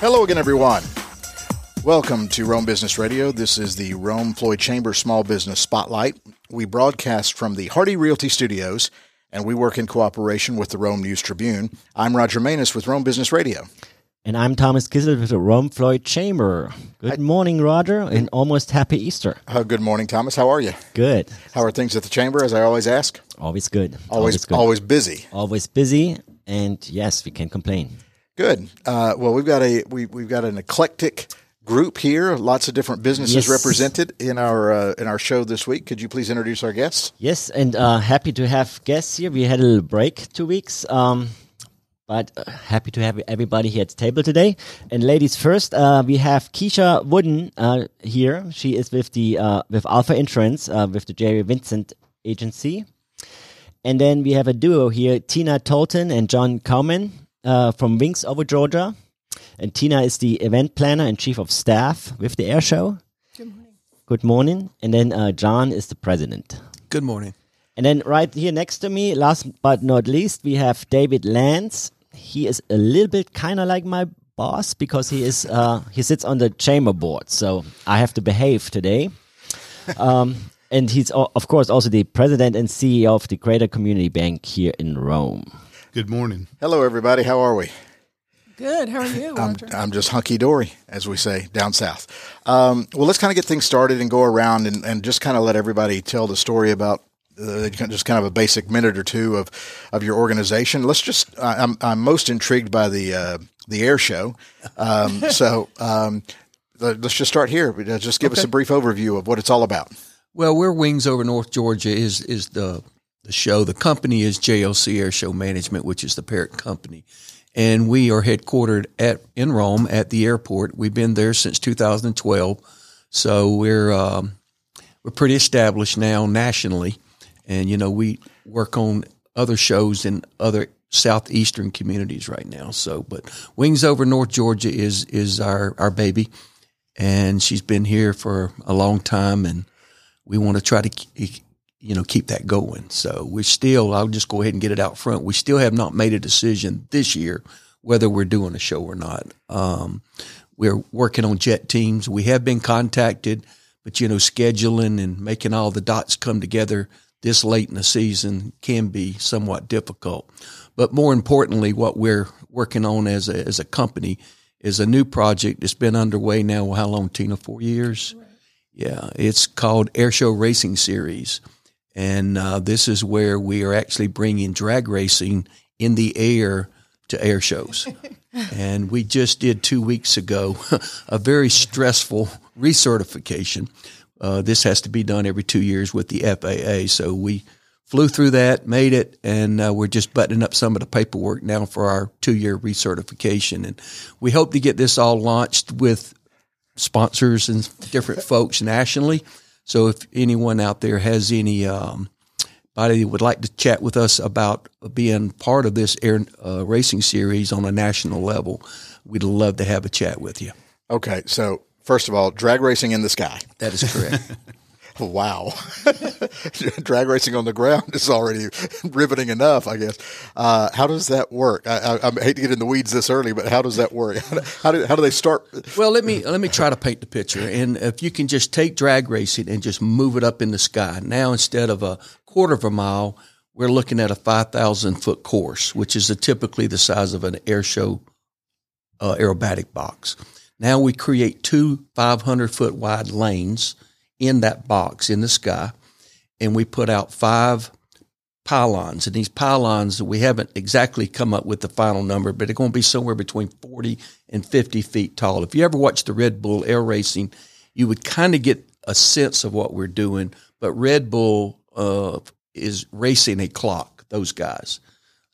Hello again, everyone. Welcome to Rome Business Radio. This is the Rome Floyd Chamber Small Business Spotlight. We broadcast from the Hardy Realty Studios, and we work in cooperation with the Rome News Tribune. I'm Roger Manus with Rome Business Radio. And I'm Thomas Kissel with the Rome Floyd Chamber. Good morning, Roger, and almost happy Easter. Uh, good morning, Thomas. How are you? Good. How are things at the chamber, as I always ask? Always good. Always, good. always busy. Always busy, and yes, we can complain. Good. Uh, well, we've got a we, we've got an eclectic group here. Lots of different businesses Yes. represented in our uh, in our show this week. Could you please introduce our guests? Yes, and uh, happy to have guests here. We had a little break two weeks, um, but uh, happy to have everybody here at the table today. And ladies first, uh, we have Keisha Wooden uh, here. She is with the uh, with Alfa Insurance uh, with the Jerry Vincent agency. And then we have a duo here, Tina Tolton and John Cowman uh, from Wings Over Georgia. And Tina is the event planner and chief of staff with the air show. Good morning. Good morning. And then uh, John is the president. Good morning. And then right here next to me, last but not least, we have David Lance. He is a little bit kind of like my boss because he is uh, he sits on the chamber board, so I have to behave today. Um, and he's of course also the president and CEO of the Greater Community Bank here in Rome. Good morning. Hello, everybody. How are we? Good. How are you, I'm, I'm just hunky dory, as we say down south. Um, well, let's kind of get things started and go around and, and just kind of let everybody tell the story about uh, just kind of a basic minute or two of, of your organization. Let's just, I- I'm, I'm most intrigued by the, uh, the air show. Um, so um, let- let's just start here. Uh, Just give us a brief overview of what it's all about. Well, we're Wings Over North Georgia is is the the show. The company is JLC Air Show Management, which is the parent company, and we are headquartered at in Rome at the airport. We've been there since 2012, so we're um, we're pretty established now nationally, and you know we work on other shows in other southeastern communities right now. So, but Wings Over North Georgia is is our our baby, and she's been here for a long time, and we want to try to you know keep that going. So we still, I'll just go ahead and get it out front. We still have not made a decision this year whether we're doing a show or not. Um, we're working on jet teams. We have been contacted, but you know scheduling and making all the dots come together this late in the season can be somewhat difficult. But more importantly, what we're working on as a, as a company is a new project that's been underway now. How long, Tina? Four years. Yeah, it's called Air Show Racing Series, and uh, this is where we are actually bringing drag racing in the air to air shows. and we just did two weeks ago a very stressful recertification. Uh, this has to be done every two years with the FAA, so we flew through that, made it, and uh, we're just buttoning up some of the paperwork now for our two-year recertification, and we hope to get this all launched with sponsors and different folks nationally. So if anyone out there has any um, body that would like to chat with us about being part of this air uh, racing series on a national level, we'd love to have a chat with you. Okay. So, first of all, drag racing in the sky. That is correct. Wow. Drag racing on the ground is already riveting enough, I guess. Uh, how does that work? I, I, I hate to get in the weeds this early, but how does that work? How do, how do, they start? well, let me let me try to paint the picture. And if you can just take drag racing and just move it up in the sky. Now instead of a quarter of a mile, we're looking at a five thousand foot course, which is a, typically the size of an air show uh, aerobatic box. Now we create two 500 foot wide lanes in that box in the sky, and we put out five pylons. And these pylons, we haven't exactly come up with the final number, but they're going to be somewhere between 40 and 50 feet tall. If you ever watch the Red Bull air racing, you would kind of get a sense of what we're doing. But Red Bull uh, is racing a clock, those guys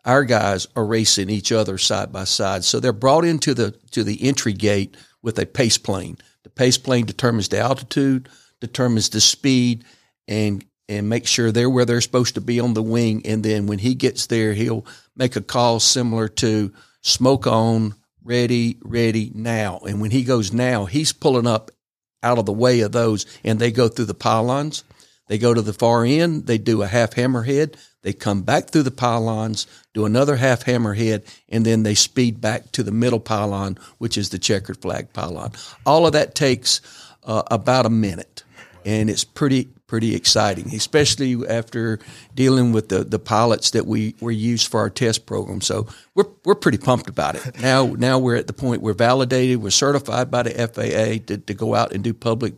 our guys are racing each other side by side. So they're brought into the to the entry gate with a pace plane. The pace plane determines the altitude, determines the speed, and and make sure they're where they're supposed to be on the wing. And then when he gets there, he'll make a call similar to smoke on, ready, ready, now. And when he goes now, he's pulling up out of the way of those, and they go through the pylons. They go to the far end. They do a half hammerhead. They come back through the pylons, do another half hammerhead, and then they speed back to the middle pylon, which is the checkered flag pylon. All of that takes uh, about a minute, and it's pretty pretty exciting, especially after dealing with the, the pilots that we were used for our test program. So we're we're pretty pumped about it. Now now we're at the point we're validated, we're certified by the FAA to, to go out and do public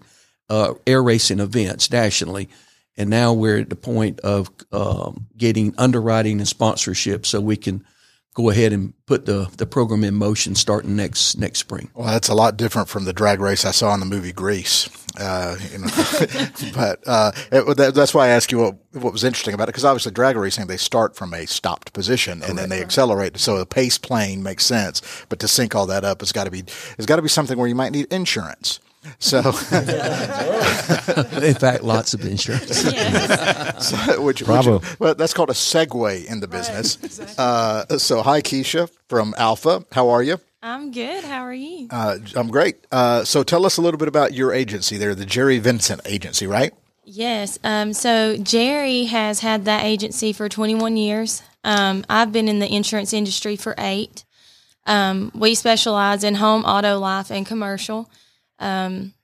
uh, air racing events nationally. And now we're at the point of um, getting underwriting and sponsorship so we can go ahead and put the, the program in motion starting next next spring. Well, that's a lot different from the drag race I saw in the movie Grease. Uh, you know, but uh, it, that, that's why I asked you what, what was interesting about it because obviously drag racing they start from a stopped position and then they accelerate, so a pace plane makes sense. But to sync all that up, it's got to be it's got to be something where you might need insurance. So, in fact, lots of insurance. so which, Bravo. Which, well, that's called a segue in the business. exactly. Uh, so, hi, Keisha from Alfa. How are you? I'm good. How are you? Uh, I'm great. Uh, so, tell us a little bit about your agency there, the Jerry Vincent Agency, right? Yes. Um, so Jerry has had that agency for 21 years. Um, I've been in the insurance industry for eight. Um, we specialize in home, auto, life, and commercial. Um,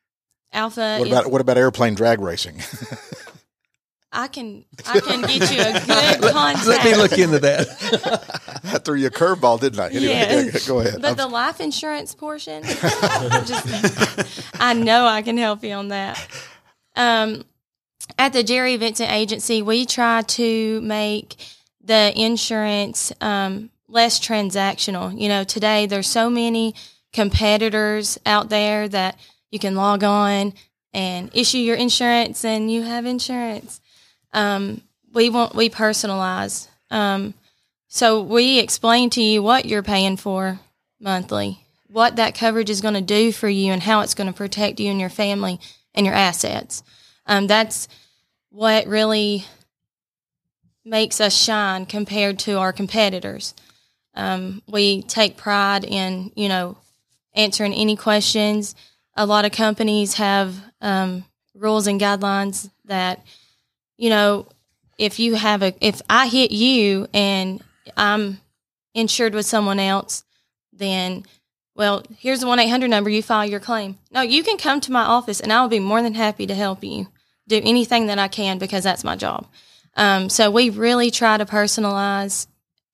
Alfa. What is- about what about airplane drag racing? I can I can get you a good contact. Let me look into that. I threw you a curveball, didn't I? Anyway, Yes. go ahead. But the life insurance portion, just, I know I can help you on that. Um, at the Jerry Vincent Agency, we try to make the insurance um, less transactional. You know, today there's so many competitors out there that you can log on and issue your insurance, and you have insurance. Um, we want we personalize. Um, so we explain to you what you're paying for monthly, what that coverage is going to do for you, and how it's going to protect you and your family and your assets. Um, that's what really makes us shine compared to our competitors. Um, we take pride in, you know, answering any questions. A lot of companies have um, rules and guidelines that, you know, if you have a, if I hit you and I'm insured with someone else, then, well, here's the 1 800 number, you file your claim. No, you can come to my office and I'll be more than happy to help you do anything that I can because that's my job. Um, so we really try to personalize,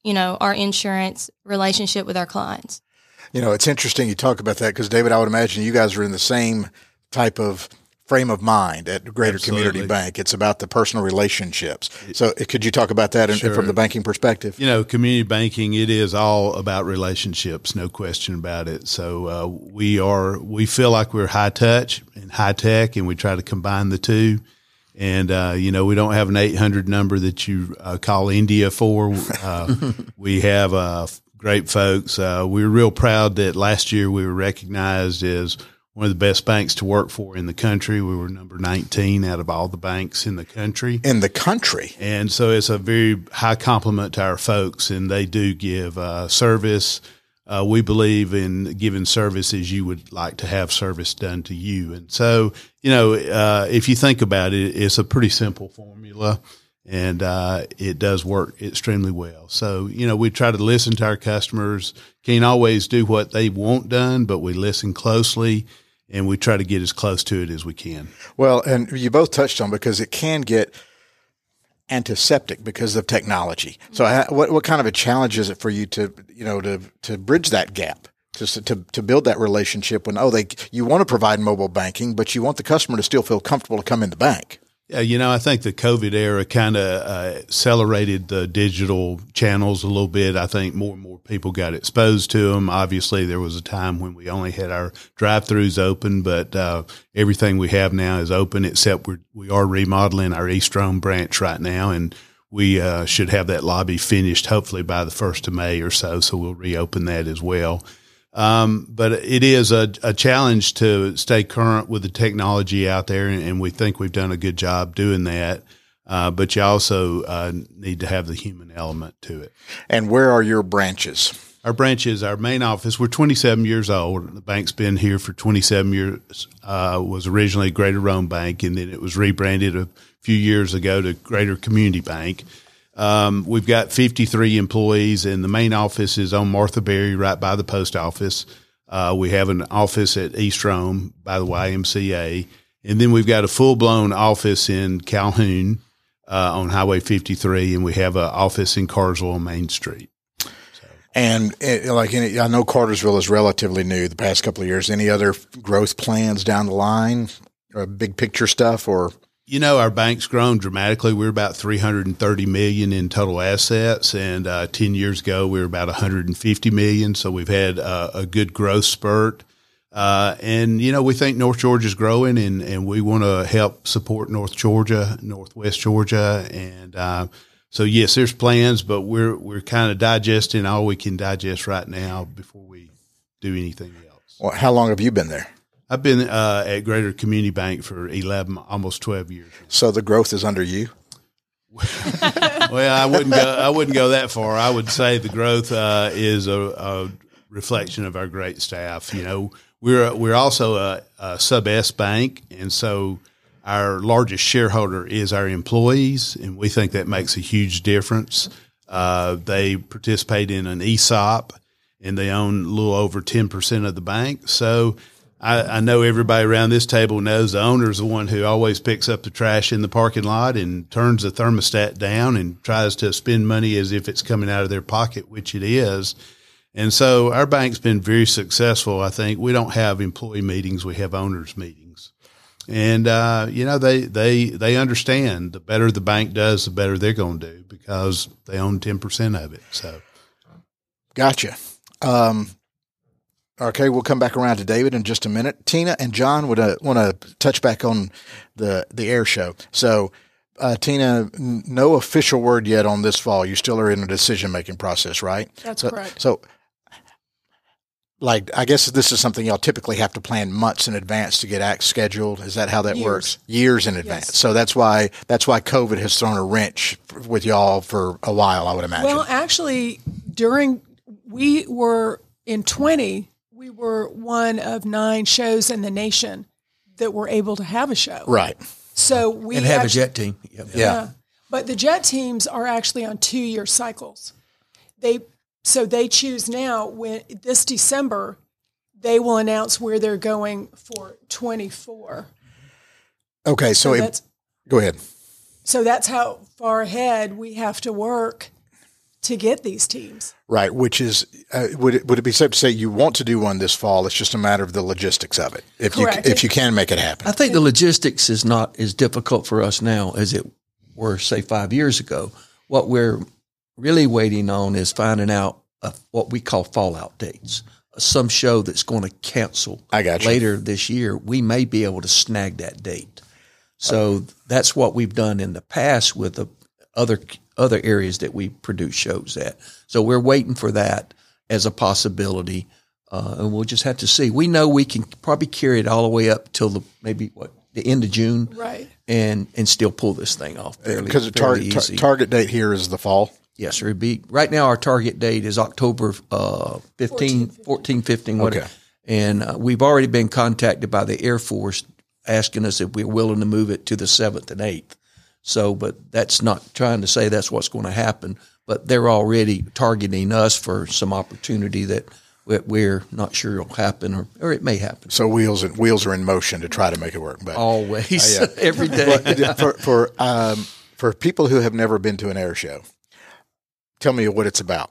you know, our insurance relationship with our clients. You know, it's interesting you talk about that because David, I would imagine you guys are in the same type of frame of mind at Greater Community Bank. It's about the personal relationships. So, uh, could you talk about that in, from the banking perspective? You know, community banking, it is all about relationships, no question about it. So uh, we are, we feel like we're high touch and high tech, and we try to combine the two. And, uh, you know, we don't have an 800 number that you uh, call India for. Uh, we have uh, great folks. Uh, we were real proud that last year we were recognized as one of the best banks to work for in the country. We were number 19 out of all the banks in the country. In the country. And so it's a very high compliment to our folks, and they do give uh, service. Uh, we believe in giving service as you would like to have service done to you. And so, you know, uh, if you think about it, it's a pretty simple formula and uh, it does work extremely well. So, you know, we try to listen to our customers. Can't always do what they want done, but we listen closely and we try to get as close to it as we can. Well, and you both touched on because it can get antiseptic because of technology. So, ha- what what kind of a challenge is it for you to you know to to bridge that gap? To, to, to build that relationship when oh they you want to provide mobile banking but you want the customer to still feel comfortable to come in the bank Yeah, you know, I think the COVID era kind of uh, accelerated the digital channels a little bit. I think more and more people got exposed to them. Obviously, there was a time when we only had our drive-throughs open, but uh, everything we have now is open except we're, we are remodeling our East Rome branch right now, and we uh, should have that lobby finished hopefully by the first of May or so. So we'll reopen that as well. Um, but it is a, a challenge to stay current with the technology out there, and, and we think we've done a good job doing that. Uh, but you also uh, need to have the human element to it. and where are your branches Our branches, our main office, we're 27 years old. The bank's been here for 27 years. Uh, was originally Greater Rome Bank, and then it was rebranded a few years ago to Greater Community Bank. Um, we've got 53 employees, and the main office is on Martha Berry, right by the post office. Uh, we have an office at East Rome by the YMCA, and then we've got a full blown office in Calhoun uh, on Highway 53, and we have an office in Cartersville on Main Street. And it, like any, I know Cartersville is relatively new the past couple of years. Any other growth plans down the line, or big picture stuff, or you know, our bank's grown dramatically. We're about 330 million in total assets, and uh, 10 years ago we were about 150 million. So we've had uh, a good growth spurt. Uh, and you know, we think North Georgia's growing, and and we want to help support North Georgia, Northwest Georgia, and uh, so yes, there's plans, but we're we're kind of digesting all we can digest right now before we do anything else. well, how long have you been there? I've been uh, at Greater Community Bank for 11, almost 12 years. So the growth is under you. Well, I wouldn't go. I wouldn't go that far. I would say the growth uh, is a, a reflection of our great staff. You know, we're we're also a, a sub S bank, and so our largest shareholder is our employees, and we think that makes a huge difference. Uh, they participate in an ESOP, and they own a little over ten percent of the bank. So. I, I know everybody around this table knows the owner's the one who always picks up the trash in the parking lot and turns the thermostat down and tries to spend money as if it's coming out of their pocket, which it is. And so our bank's been very successful. I think we don't have employee meetings; we have owners meetings, and uh, you know they they they understand the better the bank does, the better they're going to do because they own ten percent of it. So Gotcha. Um, okay, we'll come back around to David in just a minute. Tina and John would uh, want to touch back on the the air show. So, uh, Tina, n- no official word yet on this fall. You still are in a decision making process, right? That's so, correct. So, like, I guess this is something y'all typically have to plan months in advance to get acts scheduled. Is that how that Years. works? Years in advance. Yes. So that's why that's why COVID has thrown a wrench with y'all for a while. I would imagine. Well, actually, during we were in 20, we were one of nine shows in the nation that were able to have a show. right. So we and have a jet team. Yep. Yeah. But the jet teams are actually on two year cycles. They so they choose now when this December they will announce where they're going for 24. Okay. So, So it- go ahead. so that's how far ahead we have to work to get these teams. Right, which is uh, would it, would it be safe to say you want to do one this fall? It's just a matter of the logistics of it. If Correct. you if you can make it happen. I think the logistics is not as difficult for us now as it were, say, five years ago. What we're really waiting on is finding out uh, what we call fallout dates. Some show that's going to cancel I got you. later this year, we may be able to snag that date. So that's what we've done in the past with the other other areas that we produce shows at. So we're waiting for that as a possibility, uh, and we'll just have to see. We know we can probably carry it all the way up till the maybe what the end of June, Right. and and still pull this thing off fairly Because the fairly target target date here is the fall. Yes, sir. It'd be right now. Our target date is October uh, 15, 14, 15, whatever. Okay. And uh, we've already been contacted by the Air Force asking us if we're willing to move it to the seventh and eighth. So, but that's not trying to say that's what's going to happen. But they're already targeting us for some opportunity that we- we're not sure will happen, or, or it may happen. So wheels and wheels are in motion to try to make it work. But Always, yeah. every day. But for for um, for people who have never been to an air show, tell me what it's about.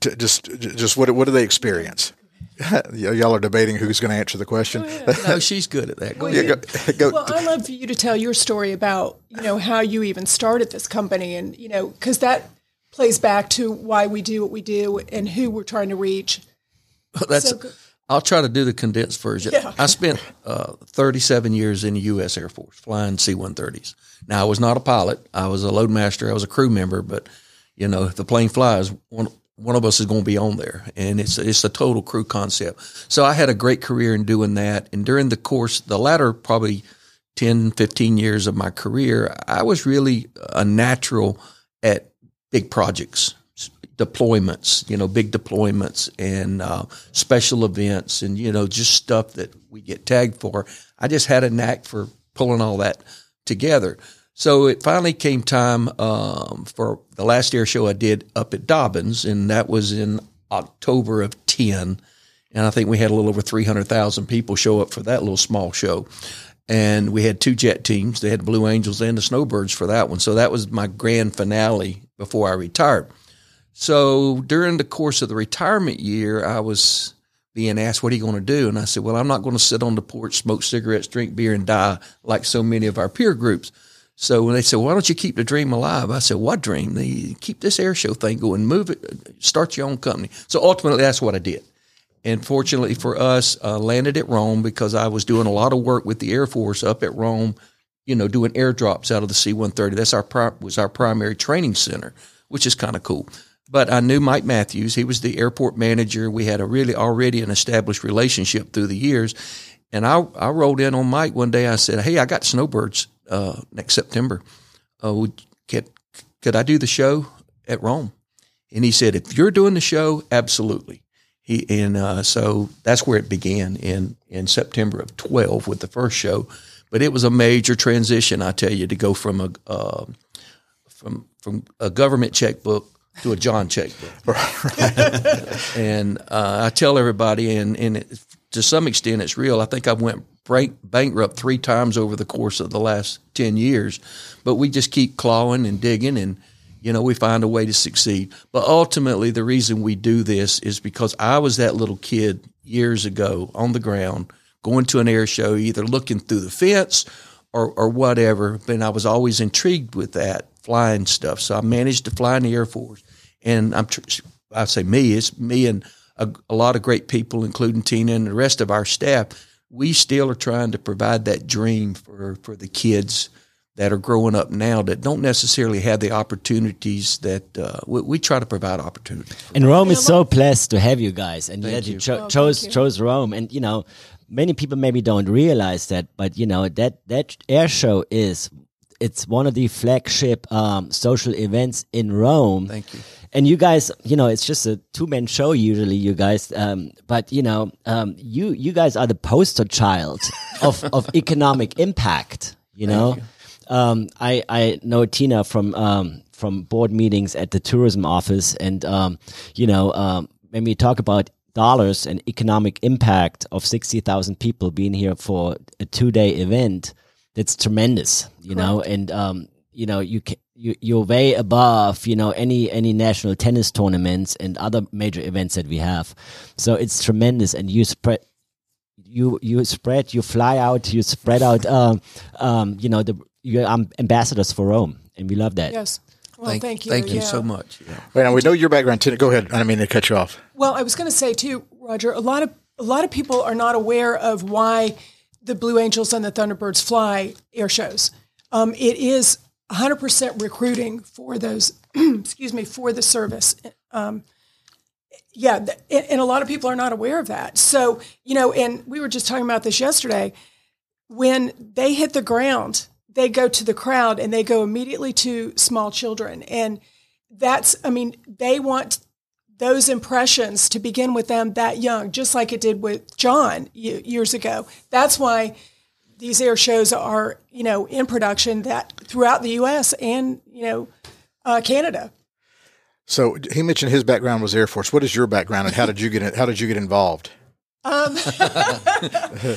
T- Just just what what do they experience? Y- Y'all are debating who's going to answer the question. no, she's good at that. Go Yeah, ahead. go, go, Well, I'd love for you to tell your story about, you know, how you even started this company and, you know, because that plays back to why we do what we do and who we're trying to reach. That's. So. I'll try to do the condensed version. Yeah. I spent uh, 37 years in the U.S. Air Force flying C-130s. Now I was not a pilot. I was a loadmaster. I was a crew member. But you know, if the plane flies, one one of us is going to be on there, and it's it's a total crew concept. So I had a great career in doing that. And during the course, the latter probably 10, 15 years of my career, I was really a natural at big projects, deployments, you know, big deployments and uh, special events and, you know, just stuff that we get tagged for. I just had a knack for pulling all that together. So it finally came time um, for the last air show I did up at Dobbins, and that was in October of 10. And I think we had a little over 300,000 people show up for that little small show. And we had two jet teams. They had the Blue Angels and the Snowbirds for that one. So that was my grand finale before I retired. So during the course of the retirement year, I was being asked, What are you going to do? And I said, Well, I'm not going to sit on the porch, smoke cigarettes, drink beer, and die like so many of our peer groups. So when they said, "Why don't you keep the dream alive?" I said, "What dream? They keep this air show thing going, move it, start your own company." So ultimately, that's what I did. And fortunately for us, uh, landed at Rome because I was doing a lot of work with the Air Force up at Rome. You know, doing airdrops out of the C-130. That's our pri- was our primary training center, which is kind of cool. But I knew Mike Matthews. He was the airport manager. We had a really already an established relationship through the years. And I, I rolled in on Mike one day. I said, Hey, I got snowbirds uh, next September. Uh, would, could, could I do the show at Rome? And he said, if you're doing the show, absolutely. He and uh, so that's where it began in in September of twelve with the first show, but it was a major transition, I tell you, to go from a uh, from from a government checkbook to a John checkbook. and uh, I tell everybody, and and it, to some extent, it's real. I think I went bankrupt three times over the course of the last 10 years, but we just keep clawing and digging and, you know, we find a way to succeed. But ultimately, the reason we do this is because I was that little kid years ago on the ground going to an air show, either looking through the fence or, or whatever. But I was always intrigued with that flying stuff. So I managed to fly in the Air Force. And I'm, I say me, it's me and a, a lot of great people, including Tina and the rest of our staff we still are trying to provide that dream for, for the kids that are growing up now that don't necessarily have the opportunities that uh, we, we, try to provide opportunities. And Rome is so blessed to have you guys, and thank you, you. cho oh, chose you. chose Rome, and you know many people maybe don't realize that, but you know that that air show is it's one of the flagship um, social events in Rome. Thank you. And you guys, you know, it's just a two man show usually, you guys. Um, but you know, um, you you guys are the poster child of of economic impact. You know, um, I I know Tina from um, from board meetings at the tourism office, and um, you know, um, when we talk about dollars and economic impact of sixty thousand people being here for a two day event, that's tremendous. You know, and um, you know, you can you, you're way above, you know, any any national tennis tournaments and other major events that we have. So it's tremendous, and you spread, you you spread, you fly out, you spread out, um, um, you know, the you're um, ambassadors for Rome, and we love that. Yes. Well, thank, you. Thank you yeah. so much. Yeah. Wait, now we know your background. Tina, go ahead. I didn't mean to cut you off. Well, I was going to say too, Roger. A lot of a lot of people are not aware of why the Blue Angels and the Thunderbirds fly air shows. Um, it is 100% recruiting for those. excuse me for the service. Um, yeah, th- and and a lot of people are not aware of that. So you know, and we were just talking about this yesterday. When they hit the ground, they go to the crowd and they go immediately to small children, and that's. I mean, they want those impressions to begin with them that young, just like it did with John years ago. That's why these air shows are, you know, in production that throughout the U.S. and you know, uh, Canada. So he mentioned his background was Air Force. What is your background, and how did you get how did you get involved? Um, that's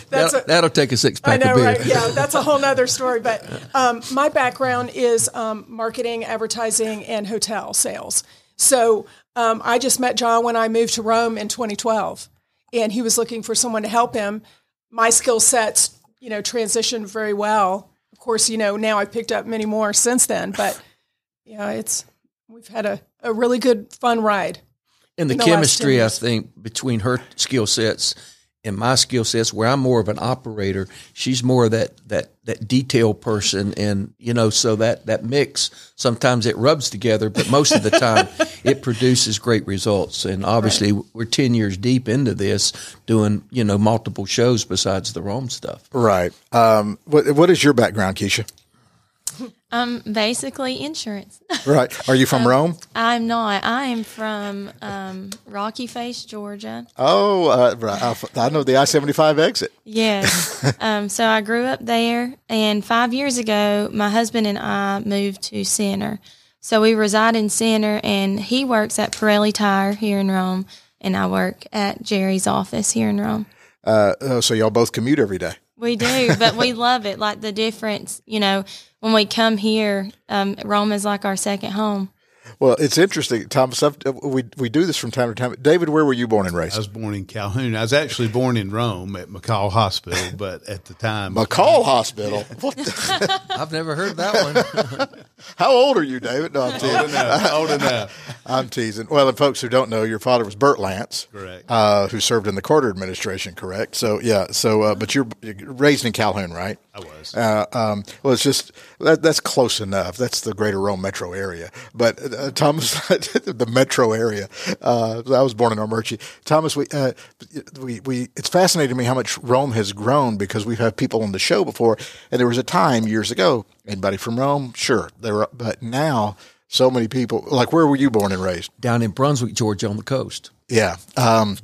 That, a, that'll take a six pack. I pack know, of beer. right? Yeah, that's a whole nother story. But um, my background is um, marketing, advertising, and hotel sales. So um, I just met John when I moved to Rome in 2012, and he was looking for someone to help him. My skill sets, you know, transitioned very well. Of course, you know, now I've picked up many more since then. But yeah, it's we've had a, a really good fun ride. And the, in the chemistry, I think, between her skill sets and my skill sets, where I'm more of an operator, she's more of that that that detail person, and you know, so that that mix sometimes it rubs together, but most of the time it produces great results. And obviously, we're ten years deep into this, doing you know multiple shows besides the Rome stuff. Right. Um, what What is your background, Keisha? Um, basically insurance. Right. Are you Um, from Rome? I'm not. I am from um, Rocky Face, Georgia. Oh, uh, right. I I know the I seventy five exit. Yes. um, so I grew up there, and five years ago, my husband and I moved to Center. So we reside in Center, and he works at Pirelli Tire here in Rome, and I work at Jerry's office here in Rome. Uh, oh, so y'all both commute every day. We do, but we love it. Like the difference, you know, when we come here, um, Rome is like our second home. Well, it's interesting, Thomas. I've, we we do this from time to time. David, where were you born and raised? I was born in Calhoun. I was actually born in Rome at McCall Hospital, but at the time, McCall Hospital. What the, I've never heard that one. how old are you, David? No, I'm old teasing. enough, old enough. I'm teasing. Well, and folks who don't know, your father was Bert Lance, Correct. uh, who served in the Carter administration. Correct. So yeah. So, uh, but you're you're raised in Calhoun, right? I was. Uh, um, well, it's just that, that's close enough. That's the Greater Rome metro area. But uh, Thomas, the metro area. Uh, I was born in Armuchee. Thomas, we, uh, we we it's fascinating to me how much Rome has grown because we've had people on the show before, and there was a time years ago. Anybody from Rome? Sure, there. Were, but now, so many people. Like, where were you born and raised? Down in Brunswick, Georgia, on the coast. Yeah. Um,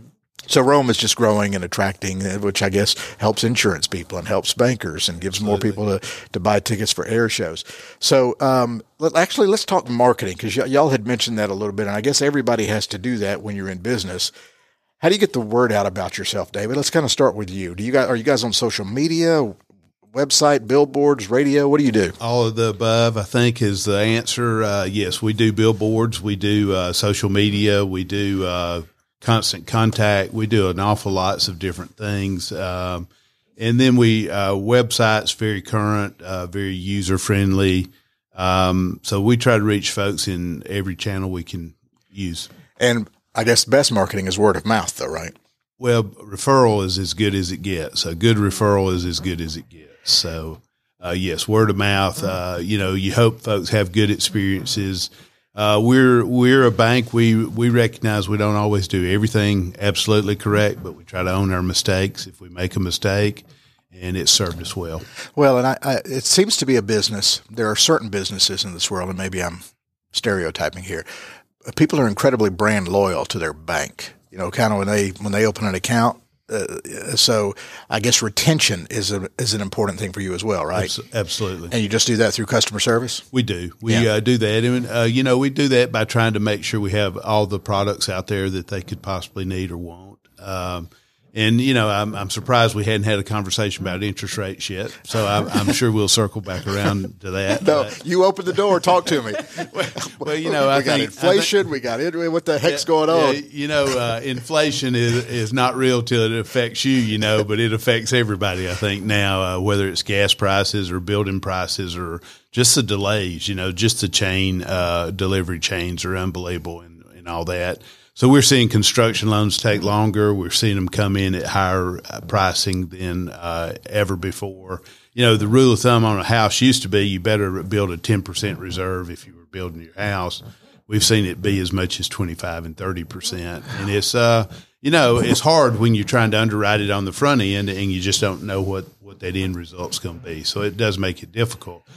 so Rome is just growing and attracting, uh, which I guess helps insurance people and helps bankers and gives more people to, to buy tickets for air shows. So um, let, actually, let's talk marketing because y- y'all had mentioned that a little bit, and I guess everybody has to do that when you're in business. How do you get the word out about yourself, David? Let's kind of start with you. Do you guys are you guys on social media, website, billboards, radio? What do you do? All of the above, I think, is the answer. Uh, yes, we do billboards, we do uh, social media, we do uh, constant contact, we do an awful lots of different things. Um, and then we uh, websites very current, uh, very user friendly. Um, so we try to reach folks in every channel we can use. And I guess best marketing is word of mouth, though, right? Well, referral is as good as it gets. A good referral is as good as it gets. So, uh, yes, word of mouth. Uh, you know, you hope folks have good experiences. Uh, we're we're a bank. We we recognize we don't always do everything absolutely correct, but we try to own our mistakes. If we make a mistake, and it served us well. Well, and I, I, it seems to be a business. There are certain businesses in this world, and maybe I'm stereotyping here. People are incredibly brand loyal to their bank. You know, kind of when they when they open an account. Uh, so I guess retention is a is an important thing for you as well, right? Absolutely. And you just do that through customer service. We do. We Yeah. uh, do that, and uh, you know, we do that by trying to make sure we have all the products out there that they could possibly need or want. Um, and you know, I'm, I'm surprised we hadn't had a conversation about interest rates yet. So I'm, I'm sure we'll circle back around to that. No, you open the door. Talk to me. well, you know, we I got think inflation. we got it. What the heck's going yeah, on? you know, uh, inflation is is not real till it affects you, you know, but it affects everybody. I think now, uh, whether it's gas prices or building prices or just the delays, you know, just the chain uh, delivery chains are unbelievable and, and all that. So we're seeing construction loans take longer. We're seeing them come in at higher uh, pricing than uh, ever before. You know, the rule of thumb on a house used to be you better build a ten percent reserve if you were building your house we've seen it be as much as 25 and 30 percent and it's uh you know it's hard when you're trying to underwrite it on the front end and you just don't know what what that end result's going to be so it does make it difficult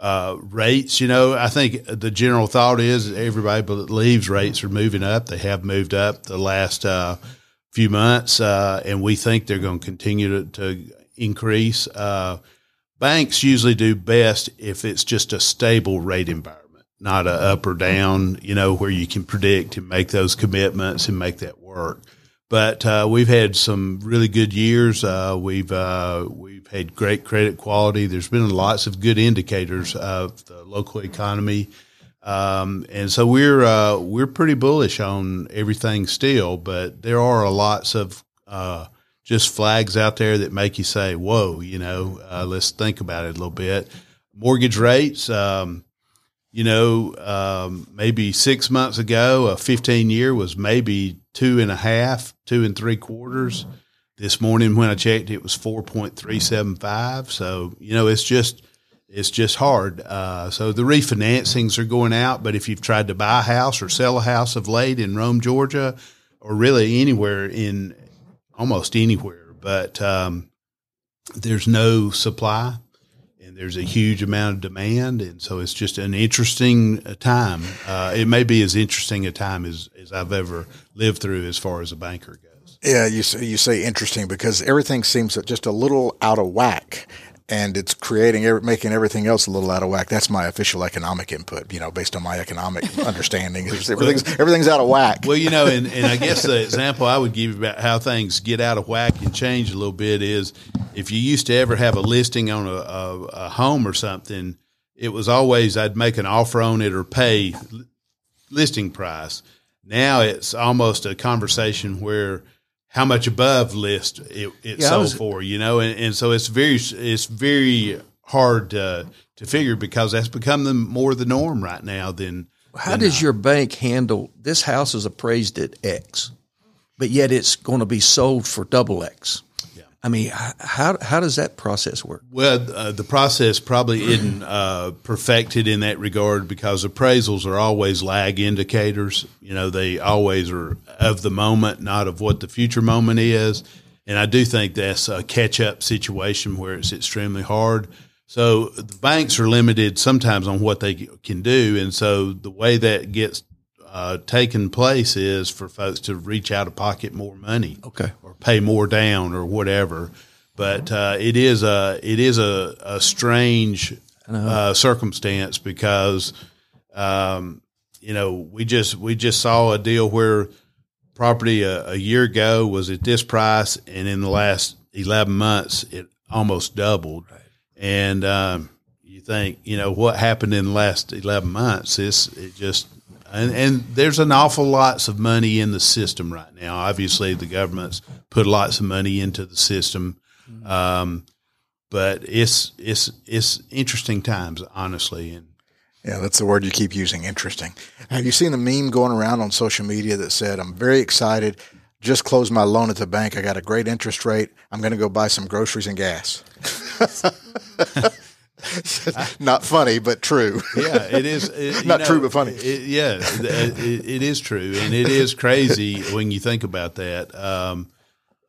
uh, rates, you know, I think the general thought is everybody believes rates are moving up. They have moved up the last uh, few months, uh, and we think they're going to continue to, to increase. Uh, banks usually do best if it's just a stable rate environment, not a up or down, you know, where you can predict and make those commitments and make that work. But uh, we've had some really good years. Uh, we've uh, we've had great credit quality. There's been lots of good indicators of the local economy, um, and so we're uh, we're pretty bullish on everything still. But there are lots of uh, just flags out there that make you say, "Whoa!" You know, let's think about it a little bit. Mortgage rates. Um, you know, um, maybe six months ago, a 15 year was maybe two and a half, two and three quarters. This morning when I checked, it was 4.375. So, you know, it's just, it's just hard. Uh, so the refinancings are going out. But if you've tried to buy a house or sell a house of late in Rome, Georgia, or really anywhere in almost anywhere, but um, there's no supply. There's a huge amount of demand, and so it's just an interesting uh, time. Uh, it may be as interesting a time as, as I've ever lived through as far as a banker goes. Yeah, you say, you say interesting because everything seems just a little out of whack, and it's creating making everything else a little out of whack. That's my official economic input, you know, based on my economic understanding. Everything's everything's out of whack. Well, you know, and, and I guess the example I would give about how things get out of whack and change a little bit is if you used to ever have a listing on a, a, a home or something, it was always I'd make an offer on it or pay listing price. Now it's almost a conversation where how much above list it, it yeah, sold was, for, you know, and, and so it's very it's very hard to to figure because that's become the more the norm right now than. How than does not. your bank handle this house is appraised at X, but yet it's going to be sold for double X? I mean, how how does that process work? Well, uh, the process probably isn't uh, perfected in that regard because appraisals are always lag indicators. You know, they always are of the moment, not of what the future moment is. And I do think that's a catch up situation where it's extremely hard. So the banks are limited sometimes on what they can do, and so the way that gets uh, taking place is for folks to reach out of pocket more money, okay, or pay more down or whatever. But uh, it is a it is a, a strange uh, circumstance because um, you know we just we just saw a deal where property a, a, year ago was at this price, and in the last eleven months it almost doubled. Right. And um, you think you know what happened in the last eleven months? This it just and, and there's an awful lots of money in the system right now. Obviously, the government's put lots of money into the system, um, but it's it's it's interesting times, honestly. And yeah, that's the word you keep using. Interesting. Have you seen the meme going around on social media that said, "I'm very excited." Just closed my loan at the bank. I got a great interest rate. I'm going to go buy some groceries and gas. Not funny, but true. Yeah, it is. It, Not know, true, but funny. It, yeah, it, it is true, and it is crazy when you think about that. Um,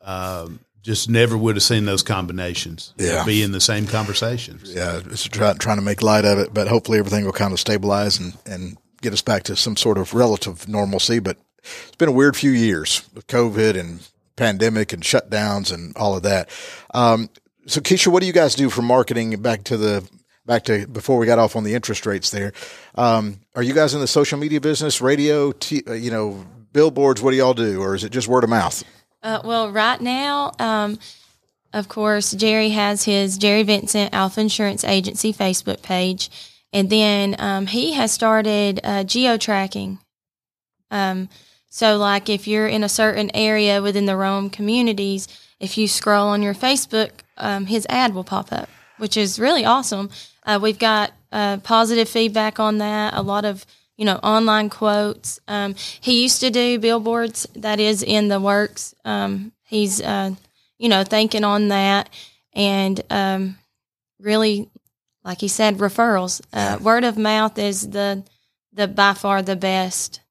um, just never would have seen those combinations yeah. be in the same conversations. Yeah, just try, trying to make light of it, but hopefully everything will kind of stabilize and, and get us back to some sort of relative normalcy. But it's been a weird few years with COVID and pandemic and shutdowns and all of that. Um, so Keisha, what do you guys do for marketing? Back to the back to before we got off on the interest rates. There, um, are you guys in the social media business, radio, t- uh, you know, billboards? What do y'all do, or is it just word of mouth? Uh, well, right now, um, of course, Jerry has his Jerry Vincent Alfa Insurance Agency Facebook page, and then um, he has started uh, geo tracking. Um, so, like if you're in a certain area within the Rome communities, if you scroll on your Facebook, um, his ad will pop up, which is really awesome. Uh, we've got uh, positive feedback on that. A lot of you know online quotes. Um, he used to do billboards. That is in the works. Um, he's uh, you know thinking on that and um, really, like he said, referrals. Uh, word of mouth is the the by far the best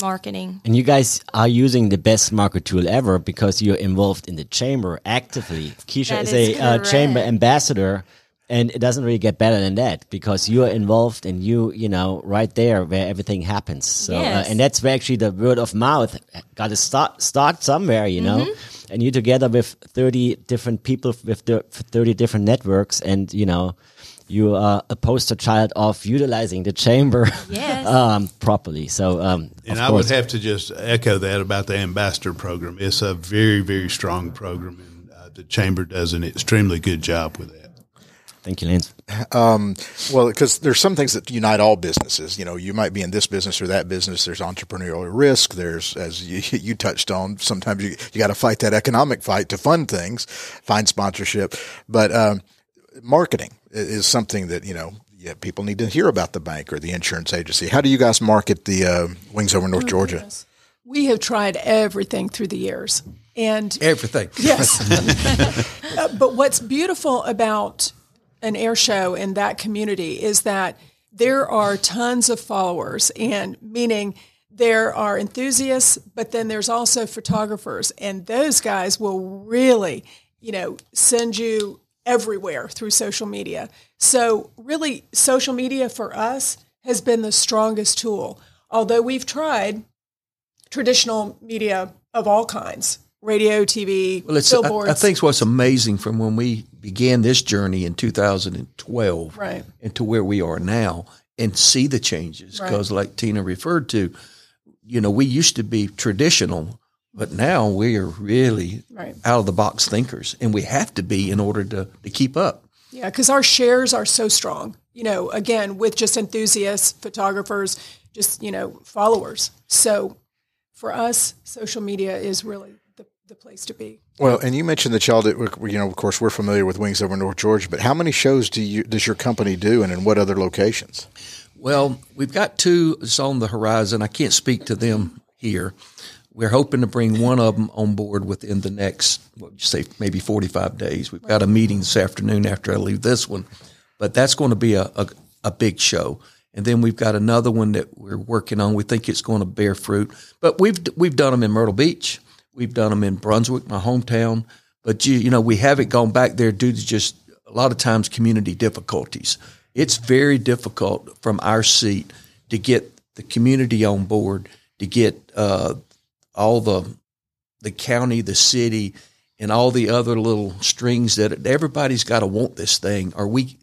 marketing. And you guys are using the best market tool ever because you're involved in the chamber actively. Keisha is, is, a uh, chamber ambassador. And it doesn't really get better than that because you are involved and you, you know, right there where everything happens. So, uh, yes. uh, and that's where actually the word of mouth got to start, start somewhere, you know, mm-hmm. and you together with 30 different people with the 30 different networks and, you know, you are a poster child of utilizing the chamber yes. um, properly. So, um, and I would have to just echo that about the ambassador program. It's a very, very strong program, and uh, the chamber does an extremely good job with that. Thank you, Lance. Um, well, because there's some things that unite all businesses. You know, you might be in this business or that business. There's entrepreneurial risk. There's, as you, you touched on, sometimes you, you got to fight that economic fight to fund things, find sponsorship. But um, marketing is something that you know yeah, people need to hear about the bank or the insurance agency. How do you guys market the uh, Wings Over North oh, Georgia? Goodness. We have tried everything through the years, and everything. Yes, uh, but what's beautiful about an air show in that community is that there are tons of followers, and meaning there are enthusiasts, but then there's also photographers, and those guys will really, you know, send you everywhere through social media. So, really, social media for us has been the strongest tool. Although we've tried traditional media of all kinds radio, TV, Well, it's, billboards. I, I think what's amazing from when we began this journey in 2012 Right. and to where we are now and see the changes. Right. Because, like Tina referred to, you know, we used to be traditional, but now we are really Right. out of the box thinkers, and we have to be in order to, to keep up. Yeah, because our shares are so strong. You know, again, with just enthusiasts, photographers, just, you know, followers. So for us, social media is really the, the place to be. Well, and you mentioned that y'all did, you know, of course, we're familiar with Wings Over North Georgia, but how many shows do you does your company do, and in what other locations? Well, we've got two that's on the horizon. I can't speak to them here. We're hoping to bring one of them on board within the next, what you say, maybe 45 days. We've got a meeting this afternoon after I leave this one, but that's going to be a, a, a big show. And then we've got another one that we're working on. We think it's going to bear fruit, but we've we've done them in Myrtle Beach, we've done them in Brunswick, my hometown. But you, you know, we haven't gone back there due to just a lot of times community difficulties. It's very difficult from our seat to get the community on board, to get uh, all the the county, the city, and all the other little strings that everybody's got to want this thing, or we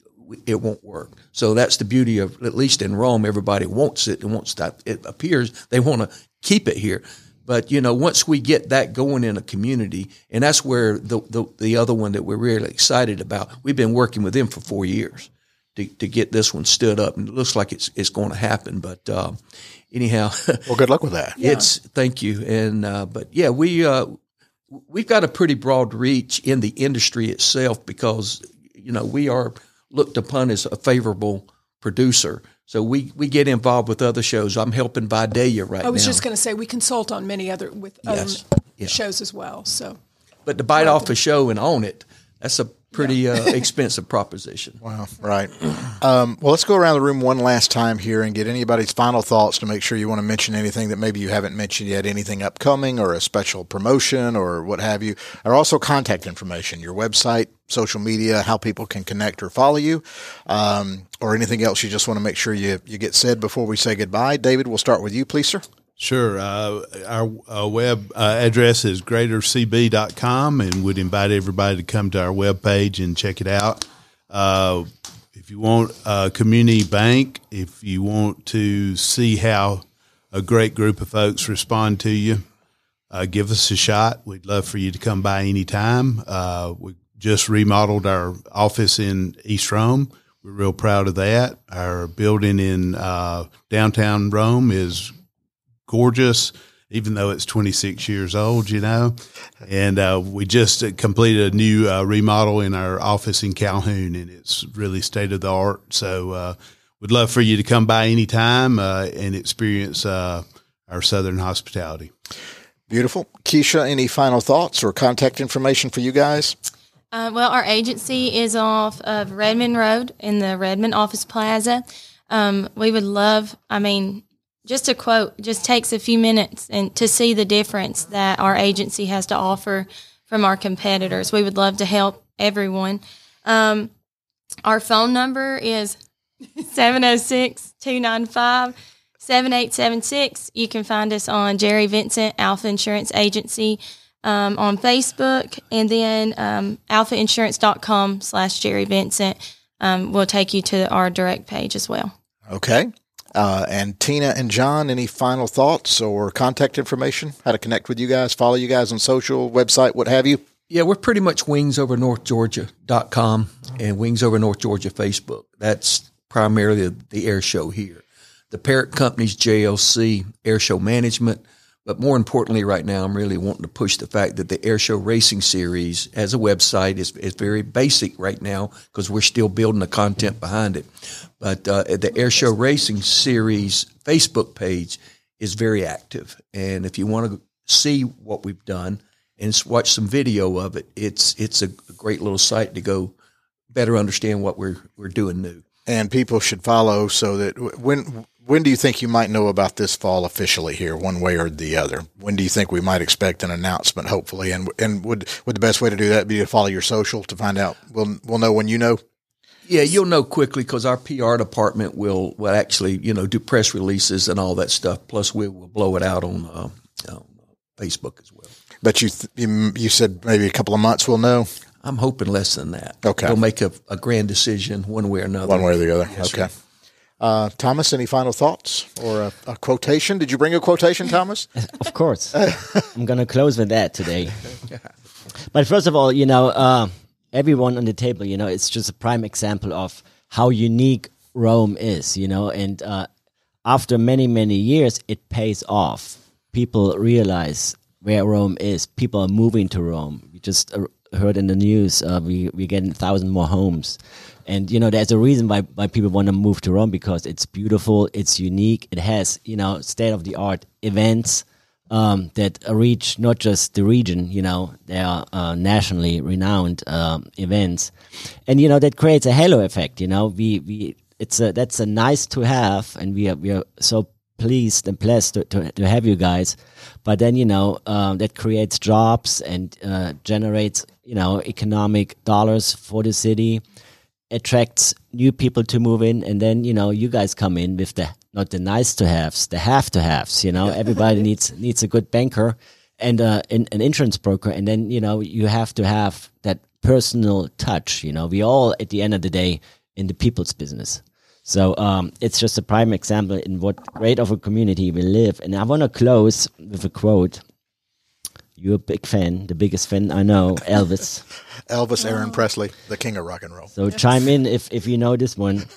it won't work. So that's the beauty of at least in Rome, everybody wants it and wants that. It appears they want to keep it here. But you know, once we get that going in a community, and that's where the, the the other one that we're really excited about. We've been working with them for four years to, to get this one stood up, and it looks like it's it's going to happen. But um, anyhow, Well, good luck with that. it's thank you, and uh, but yeah, we uh, we've got a pretty broad reach in the industry itself because you know we are looked upon as a favorable producer. So we, we get involved with other shows. I'm helping Vidalia right now. I was now. just going to say we consult on many other with Yes. other Yeah. shows as well. So but to bite off a show and own it, that's a pretty uh, expensive proposition. Wow, right. Um, well, let's go around the room one last time here and get anybody's final thoughts to make sure you want to mention anything that maybe you haven't mentioned yet, anything upcoming or a special promotion or what have you, or also contact information, your website, social media, how people can connect or follow you, um, or anything else you just want to make sure you, you get said before we say goodbye. David, we'll start with you, please, sir. Sure. Uh, our uh, web uh, address is greatercb.com and would invite everybody to come to our webpage and check it out. Uh, if you want a community bank, if you want to see how a great group of folks respond to you, uh, give us a shot. We'd love for you to come by anytime. Uh, we just remodeled our office in East Rome. We're real proud of that. Our building in uh, downtown Rome is gorgeous, even though it's 26 years old, you know. And uh, we just uh, completed a new uh, remodel in our office in Calhoun, and it's really state of the art. So uh, we'd love for you to come by anytime uh, and experience uh, our Southern hospitality. Beautiful. Keisha, any final thoughts or contact information for you guys? Uh, well, our agency is off of Redmond Road in the Redmond Office Plaza. Um, we would love, I mean, just a quote, just takes a few minutes and to see the difference that our agency has to offer from our competitors. We would love to help everyone. Um, our phone number is 706 295 7876. You can find us on Jerry Vincent Alfa Insurance Agency um, on Facebook and then um, alfainsurance.com slash Jerry Vincent um, will take you to our direct page as well. Okay. Uh, and Tina and John, any final thoughts or contact information? How to connect with you guys, follow you guys on social, website, what have you? Yeah, we're pretty much wingsovernorthgeorgia.com and Wings Over North Georgia Facebook. That's primarily the, air show here. The parent company's JLC Air Show Management. But more importantly, right now, I'm really wanting to push the fact that the Air Show Racing Series as a website is, is very basic right now because we're still building the content behind it. But uh, the Air Show Racing Series Facebook page is very active. And if you want to see what we've done and watch some video of it, it's it's a great little site to go better understand what we're we're doing new. And people should follow so that when When do you think you might know about this fall officially here, one way or the other? When do you think we might expect an announcement? Hopefully, and and would would the best way to do that be to follow your social to find out? We'll we'll know when you know. Yeah, you'll know quickly because our PR department will will actually you know do press releases and all that stuff. Plus, we will blow it out on, uh, on Facebook as well. But you th- you you said maybe a couple of months we'll know. I'm hoping less than that. Okay. we'll make a, a grand decision one way or another. One way or the other. Yes, okay. sir. Uh, Thomas, any final thoughts or a, a quotation? Did you bring a quotation, Thomas? Of course. I'm going to close with that today. But first of all, you know, uh, everyone on the table, you know, it's just a prime example of how unique Rome is, you know, and uh, after many, many years, it pays off. People realize where Rome is. People are moving to Rome. We just uh, heard in the news uh, we, we're getting a thousand more homes. And, you know, there's a reason why, why people want to move to Rome because it's beautiful, it's unique, it has, you know, state of the art events um, that reach not just the region, you know, they are uh, nationally renowned um, events, and you know that creates a halo effect. You know, we we it's a that's a nice to have, and we are we are so pleased and blessed to, to, to have you guys. But then you know um, that creates jobs and uh, generates you know economic dollars for the city attracts new people to move in and then you know you guys come in with the not the nice to haves the have to haves you know? Everybody needs needs a good banker and uh, an, an insurance broker and then you know you have to have that personal touch you know? We all at the end of the day in the people's business. So um, it's just a prime example in what great of a community we live and i want to close with a quote you're a big fan the biggest fan i know elvis Elvis Aaron Presley, the king of rock and roll. so chime in if, if you know this one.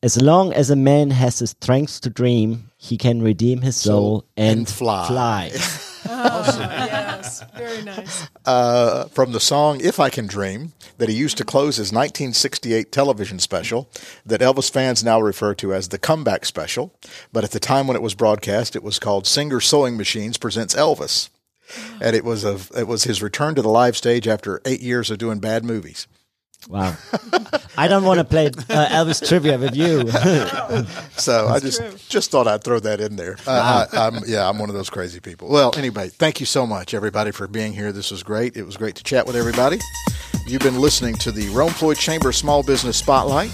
As long as a man has the strength to dream, he can redeem his soul, and, and fly. fly. yes, very nice. Uh, from the song If I Can Dream that he used to close his 1968 television special that Elvis fans now refer to as the comeback special. But at the time when it was broadcast, it was called Singer Sewing Machines Presents Elvis. And it was a, it was his return to the live stage after eight years of doing bad movies. Wow. I don't want to play uh, Elvis trivia with you. So I just true. just thought I'd throw that in there. Uh, I, I'm, yeah, I'm one of those crazy people. Well, anyway, thank you so much, everybody, for being here. This was great. It was great to chat with everybody. You've been listening to the Rome Floyd Chamber Small Business Spotlight.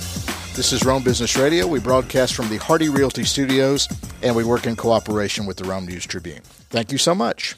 This is Rome Business Radio. We broadcast from the Hardy Realty Studios, and we work in cooperation with the Rome News Tribune. Thank you so much.